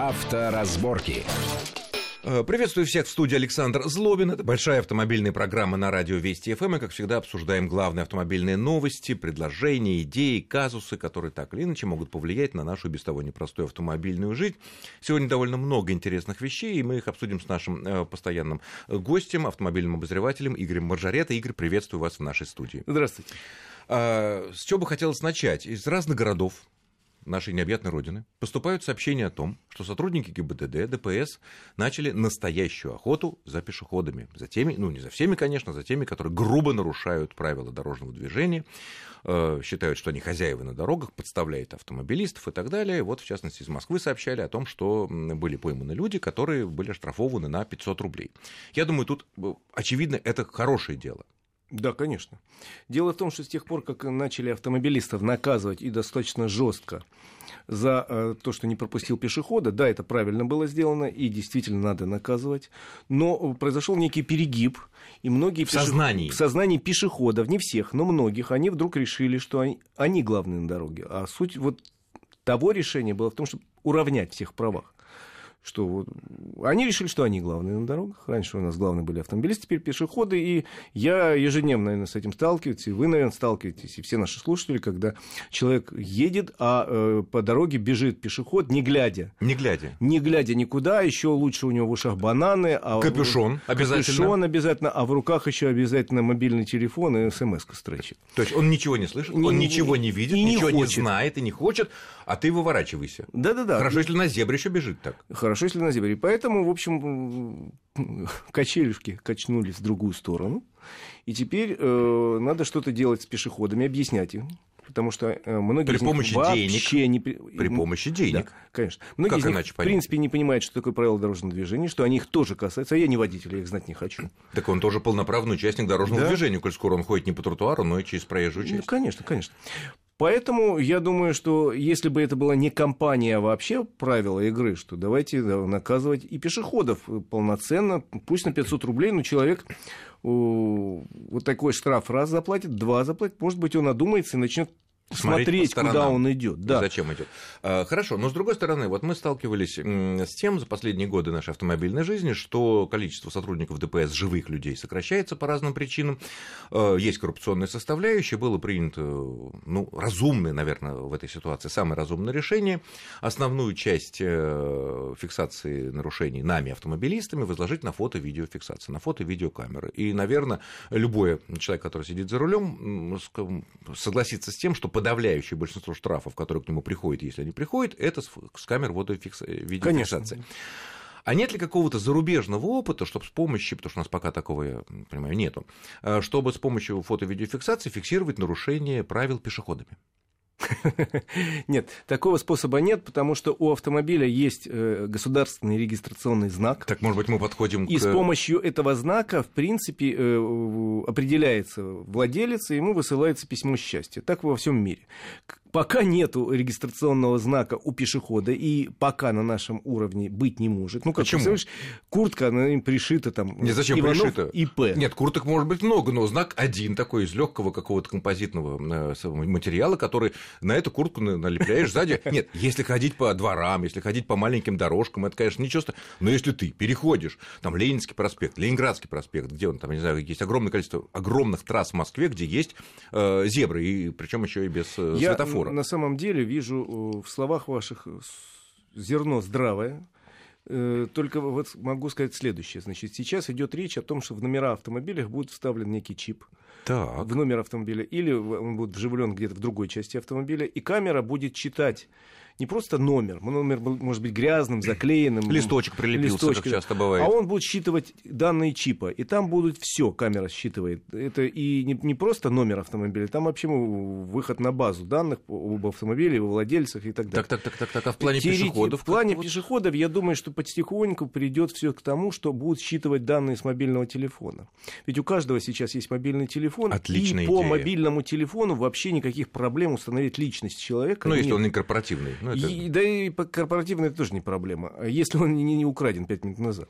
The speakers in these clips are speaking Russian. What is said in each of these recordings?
Авторазборки. Э, Приветствую всех в студии Александр Злобин. Это большая автомобильная программа на радио Вести ФМ. И, как всегда, обсуждаем главные автомобильные новости, предложения, идеи, казусы, которые так или иначе могут повлиять на нашу без того непростую автомобильную жизнь. Сегодня довольно много интересных вещей, и мы их обсудим с нашим э, постоянным гостем, автомобильным обозревателем Игорем Маржарета. Игорь, приветствую вас в нашей студии. Здравствуйте. А, С чего бы хотелось начать? Из разных городов нашей необъятной родины поступают сообщения о том, что сотрудники ГИБДД, ДПС начали настоящую охоту за пешеходами. За теми, ну не за всеми, конечно, за теми, которые грубо нарушают правила дорожного движения, э, считают, что они хозяева на дорогах, подставляют автомобилистов и так далее. Вот, в частности, из Москвы сообщали о том, что были пойманы люди, которые были оштрафованы на 500 рублей. Я думаю, тут, э, очевидно, это хорошее дело. Да, конечно. Дело в том, что с тех пор, как начали автомобилистов наказывать и достаточно жестко за э, то, что не пропустил пешехода, да, это правильно было сделано и действительно надо наказывать, но произошел некий перегиб, и многие В сознании. в сознании пешеходов, не всех, но многих, они вдруг решили, что они, они главные на дороге. А суть вот того решения было в том, чтобы уравнять всех в правах. Что вот, они решили, что они главные на дорогах. Раньше у нас главные были автомобилисты, теперь пешеходы. И я ежедневно, наверное, с этим сталкиваюсь, и вы, наверное, сталкиваетесь, и все наши слушатели, когда человек едет, а э, по дороге бежит пешеход, не глядя. Не глядя. Не глядя никуда, еще лучше у него в ушах бананы. А в- Капюшон обязательно. Капюшон обязательно, а в руках еще обязательно мобильный телефон и смс строчит. То есть он ничего не слышит, Не- он не- ничего не видит, не ничего не хочет. знает и не хочет, а ты выворачивайся. Да-да-да. Хорошо, если на зебре еще бежит так. Хорошо, если на зебре. Поэтому, в общем, качелюшки качнулись в другую сторону. И теперь э, надо что-то делать с пешеходами, объяснять им. Потому что э, многие При из них помощи вообще не... при- При помощи денег. Да, конечно. Многие Как из них, в принципе, не понимают, что такое правило дорожного движения, что они их тоже касаются. А я не водитель, я их знать не хочу. Так он тоже полноправный участник дорожного Да. движения, коль скоро он ходит не по тротуару, но и через проезжую Ну, часть. конечно, конечно. Поэтому я думаю, что если бы это была не компания, а вообще правила игры, что давайте да, наказывать и пешеходов полноценно, пусть на 500 рублей, но человек вот такой штраф раз заплатит, два заплатит, может быть, он одумается и начнет Смотреть по куда сторонам. он идет. Да. Зачем идет? А, Хорошо, но с другой стороны, вот мы сталкивались с тем за последние годы нашей автомобильной жизни, что количество сотрудников ДПС, живых людей, сокращается по разным причинам. Э, Есть коррупционная составляющая, было принято, ну, разумное, наверное, в этой ситуации, самое разумное решение. Основную часть э, фиксации нарушений нами, автомобилистами, возложить на фото-видеофиксацию, на фото-видеокамеры. И, наверное, любой человек, который сидит за рулем, согласится с тем, что подавляющее большинство штрафов, которые к нему приходят, если они приходят, это с, камер водофикс- видеофиксации. А нет ли какого-то зарубежного опыта, чтобы с помощью, потому что у нас пока такого, я понимаю, нету, э, чтобы с помощью фото-видеофиксации фиксировать нарушение правил пешеходами? Нет, такого способа нет, потому что у автомобиля есть э, государственный регистрационный знак. Так, может быть, мы подходим И к... с помощью этого знака, в принципе, э, определяется владелец, и ему высылается письмо счастья. Так во всем мире. Пока нету регистрационного знака у пешехода, и пока на нашем уровне быть не может. Ну, как Почему? представляешь, куртка, она им пришита там. Не, зачем Иванов пришито? ИП. Нет, курток может быть много, но знак один такой из легкого какого-то композитного э, материала, который на эту куртку на- налепляешь сзади. Нет, если ходить по дворам, если ходить по маленьким дорожкам, это, конечно, ничего страшного. Но если ты переходишь, там, Ленинский проспект, Ленинградский проспект, где он там, не знаю, есть огромное количество огромных трасс в Москве, где есть э, зебры, и причем еще и без э, Я светофора. На самом деле вижу э, в словах ваших э, зерно здравое. Э, Только вот могу сказать следующее. Значит, сейчас идет речь о том, что в номера автомобилях будет вставлен некий чип Так. в номер автомобиля, или он будет вживлен где-то в другой части автомобиля, и камера будет читать не просто номер, номер был- может быть грязным, заклеенным. Листочек прилепился, как часто бывает. А он будет считывать данные чипа, и там будут все, камера считывает. Это и не, не просто номер автомобиля, там вообще выход на базу данных об автомобиле, о владельцах и так далее. Так, так, так, так, так. А в плане Теорети- пешеходов? В плане вот? пешеходов, я думаю, что потихоньку придет все к тому, что будут считывать данные с мобильного телефона. Ведь у каждого сейчас есть мобильный телефон. Отличная и по идея. мобильному телефону вообще никаких проблем установить личность человека. Ну, если нет. он не корпоративный. Ну, это... и, да и корпоративный это тоже не проблема, если он не, не украден 5 минут назад.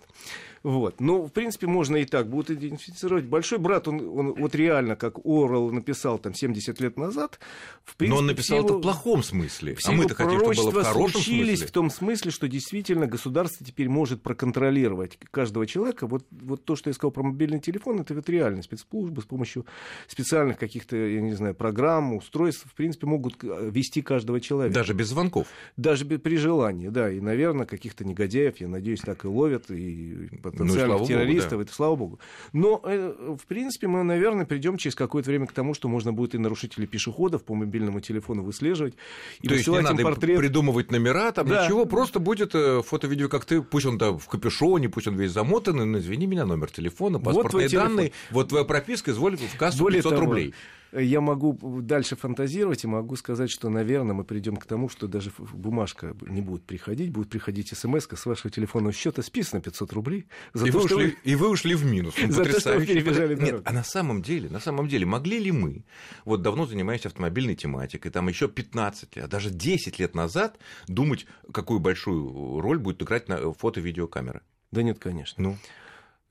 Вот. Но, в принципе, можно и так будут идентифицировать. Большой брат, он, он вот реально, как Орел написал там 70 лет назад, в принципе, Но он написал его, это в плохом смысле, а мы-то хотим, чтобы было в хорошем смысле. в том смысле, что действительно государство теперь может проконтролировать каждого человека. Вот, вот то, что я сказал про мобильный телефон, это вот реально спецслужбы с помощью специальных каких-то, я не знаю, программ, устройств, в принципе, могут э, вести каждого человека. Даже без звонков? Даже при желании, да. И, наверное, каких-то негодяев, я надеюсь, так и ловят, и потенциальных ну, террористов, Богу, да. это слава богу. Но, э, в принципе, мы, наверное, придем через какое-то время к тому, что можно будет и нарушителей пешеходов по мобильному телефону выслеживать. И То есть не надо портрет... придумывать номера, там да. ничего, просто будет э, фото-видео, как ты, пусть он да, в капюшоне, пусть он весь замотанный, но извини меня, номер телефона, паспортные вот данные, вот твоя прописка, изволь в кассу Более 500 того, рублей я могу дальше фантазировать и могу сказать, что, наверное, мы придем к тому, что даже бумажка не будет приходить, будет приходить смс с вашего телефонного счета списано 500 рублей. За и, то, вы ушли, вы... и вы ушли в минус. Ну, за то, что вы перебежали Нет, а на самом деле, на самом деле, могли ли мы, вот давно занимаясь автомобильной тематикой, там еще 15, а даже 10 лет назад думать, какую большую роль будет играть фото-видеокамера? Да нет, конечно. Ну.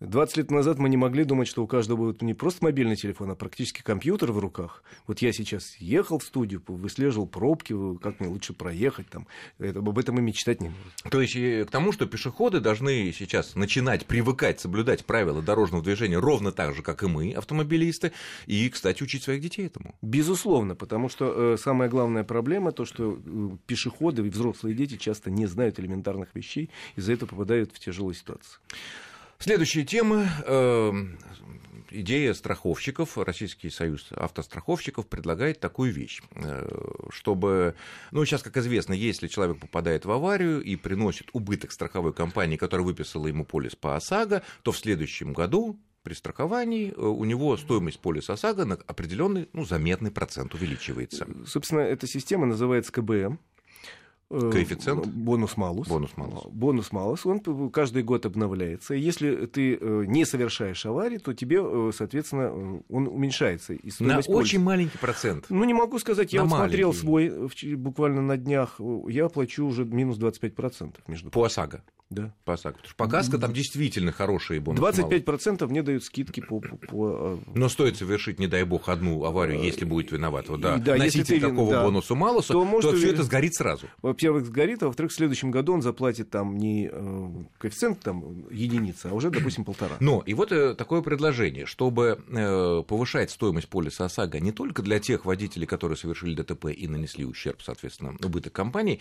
20 лет назад мы не могли думать, что у каждого будет не просто мобильный телефон, а практически компьютер в руках. Вот я сейчас ехал в студию, выслеживал пробки, как мне лучше проехать, там, это, об этом и мечтать не может. То есть к тому, что пешеходы должны сейчас начинать привыкать, соблюдать правила дорожного движения ровно так же, как и мы, автомобилисты, и, кстати, учить своих детей этому. Безусловно, потому что э, самая главная проблема то, что э, пешеходы и взрослые дети часто не знают элементарных вещей, из-за этого попадают в тяжелую ситуацию. Следующая тема. Э, идея страховщиков. Российский союз автостраховщиков предлагает такую вещь, э, чтобы, ну, сейчас, как известно, если человек попадает в аварию и приносит убыток страховой компании, которая выписала ему полис по ОСАГО, то в следующем году при страховании э, у него стоимость полиса ОСАГО на определенный, ну, заметный процент увеличивается. Собственно, эта система называется КБМ. Э, Коэффициент? Бонус-малус. Бонус-малус. Бонус-малус, он каждый год обновляется. Если ты э, не совершаешь аварии, то тебе, э, соответственно, он уменьшается. И на пользы. очень маленький процент. Ну, не могу сказать, я вот смотрел свой буквально на днях, я плачу уже минус 25%. Между По ОСАГО? Да. По ОСАГО. Потому что по КАСКО там действительно хорошие бонусы. 25% мне дают скидки по, по, по... Но стоит совершить, не дай бог, одну аварию, если будет виноват. Вот, да, да, носитель если ты, такого да, бонуса малуса, то, может, то все это сгорит сразу. Во-первых, сгорит, а во-вторых, в следующем году он заплатит там не э, коэффициент там, единица, а уже, допустим, полтора. Но и вот э, такое предложение, чтобы э, повышать стоимость полиса ОСАГО не только для тех водителей, которые совершили ДТП и нанесли ущерб, соответственно, убыток компании,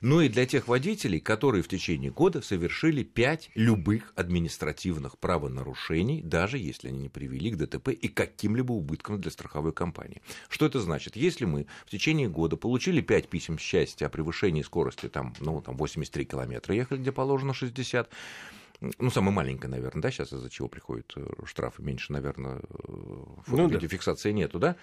но и для тех водителей, которые в течение года совершили 5 любых административных правонарушений, даже если они не привели к ДТП и каким-либо убыткам для страховой компании. Что это значит? Если мы в течение года получили 5 писем счастья о превышении скорости там, ну, там 83 километра ехали, где положено 60, ну, самая маленькая, наверное, да, сейчас из-за чего приходят э, штрафы меньше, наверное, фото-видеофиксации ну, да. нету, да?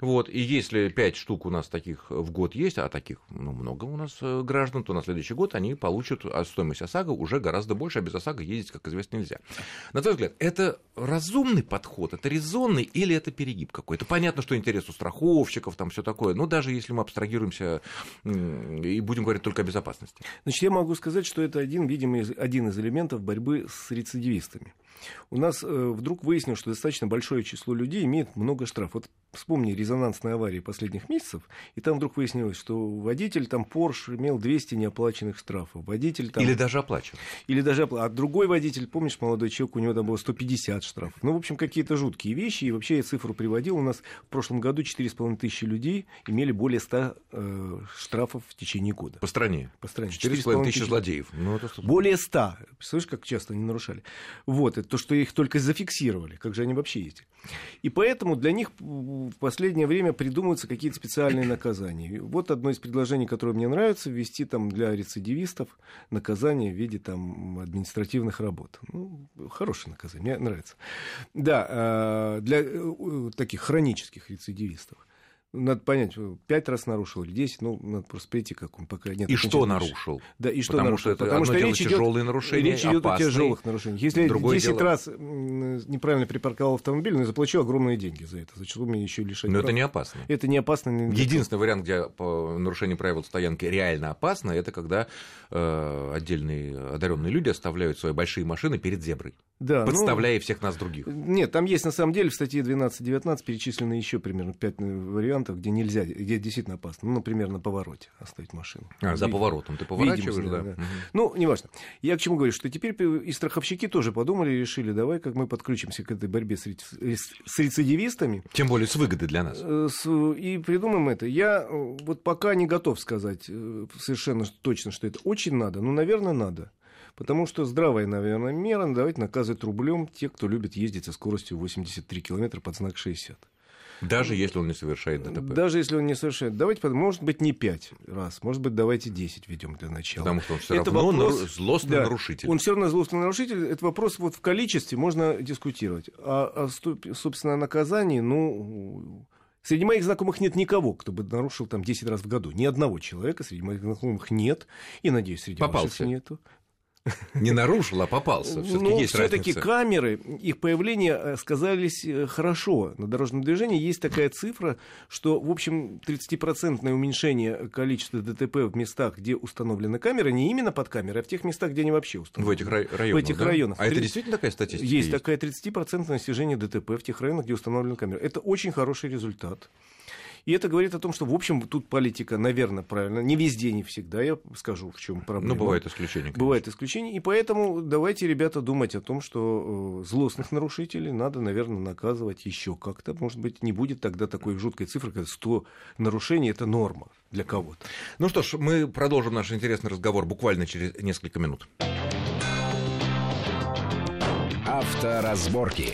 Вот, и если 5 штук у нас таких в год есть, а таких ну, много у нас э, граждан, то на следующий год они получат а стоимость ОСАГО уже гораздо больше, а без ОСАГО ездить, как известно, нельзя. На твой взгляд, это разумный подход, это резонный или это перегиб какой-то? Понятно, что интерес у страховщиков, там все такое, но даже если мы абстрагируемся и будем говорить только о безопасности. Значит, я могу сказать, что это один, видимо, один из элементов борьбы с рецидивистами. У нас э, вдруг выяснилось, что достаточно большое число людей имеет много штрафов. Вот вспомни резонансные аварии последних месяцев, и там вдруг выяснилось, что водитель там Porsche имел 200 неоплаченных штрафов. Водитель там... Или даже оплачивал. Или даже оплачивал. А другой водитель, помнишь, молодой человек, у него там было 150 штрафов. Ну, в общем, какие-то жуткие вещи. И вообще я цифру приводил. У нас в прошлом году 4,5 тысячи людей имели более 100 э, штрафов в течение года. По стране? По стране. 4,5 тысячи злодеев. Ну, это... Более 100. Представляешь, как часто они нарушали? Вот, это то, что их только зафиксировали. Как же они вообще ездили? И поэтому для них в последнее время придумываются какие-то специальные наказания. Вот одно из предложений, которое мне нравится, ввести там для рецидивистов наказание в виде там административных работ. Ну, хорошее наказание, мне нравится. Да, а, для э, таких хронических рецидивистов. Надо понять, пять раз нарушил или десять, ну, надо просто прийти, как он пока нет. И что нарушил? Да, и что Потому нарушил? что это Потому одно что дело речь тяжелые идет, нарушения, речь идет о опасные. тяжелых нарушениях. Если Другое 10 дело- раз м, неправильно припарковал автомобиль, ну, я заплачу огромные деньги за это. Зачем мне еще лишать Но это прав? не опасно. Это не опасно. Единственный вариант, где по нарушению правил стоянки реально опасно, это когда э, отдельные одаренные люди оставляют свои большие машины перед зеброй, Да, ну, подставляя всех нас других. Нет, там есть на самом деле в статье 12-19 перечислены еще примерно 5 вариантов, где нельзя, где действительно опасно. Ну, например, на повороте оставить машину. А, за поворотом ты поворачиваешь, видимость, да? да. Мгм. Ну, неважно. Я к чему говорю, что теперь и страховщики тоже подумали и решили, давай как мы подключимся к этой борьбе с, с рецидивистами. Тем более с выгодой для нас. Э, И придумаем это. Я э, вот пока не готов сказать э, совершенно точно, что это очень надо, но, наверное, надо. Потому что здравая, наверное, мера давайте наказывать рублем тех, кто любит ездить со скоростью 83 километра под знак 60. Даже если он не совершает ДТП. Даже если он не совершает. Давайте, может быть, не 5 раз, может быть, давайте 10 ведем для начала. Потому что он все Это равно вопрос- нару- злостный Да, нарушитель. Он все равно злостный нарушитель. Это вопрос вот в количестве можно дискутировать. А, а собственно, о наказании, ну... Среди моих знакомых нет никого, кто бы нарушил там 10 раз в году. Ни одного человека среди моих знакомых нет. И, надеюсь, среди Попался. ваших нету. Не нарушил, а попался. Все-таки Ну, есть все-таки камеры, их появление э, сказались э, хорошо на дорожном движении. Есть такая цифра, что, в общем, 30% уменьшение количества ДТП в местах, где установлены камеры, не именно под камеры, а в тех местах, где они вообще В установлены. этих рай- районах. этих да? районах. А это Три- действительно такая статистика? Есть такая 30% снижение ДТП в тех районах, где установлены камеры. Это очень хороший результат. И это говорит о том, что, в общем, тут политика, наверное, правильно. Не везде, не всегда, я скажу, в чем проблема. Ну, бывают исключения. конечно. Бывают исключения. И поэтому давайте, ребята, думать о том, что э, злостных нарушителей надо, наверное, наказывать еще как-то. Может быть, не будет тогда такой жуткой цифры, когда 100 нарушений – это норма для кого-то. Ну что ж, мы продолжим наш интересный разговор буквально через несколько минут. Авторазборки.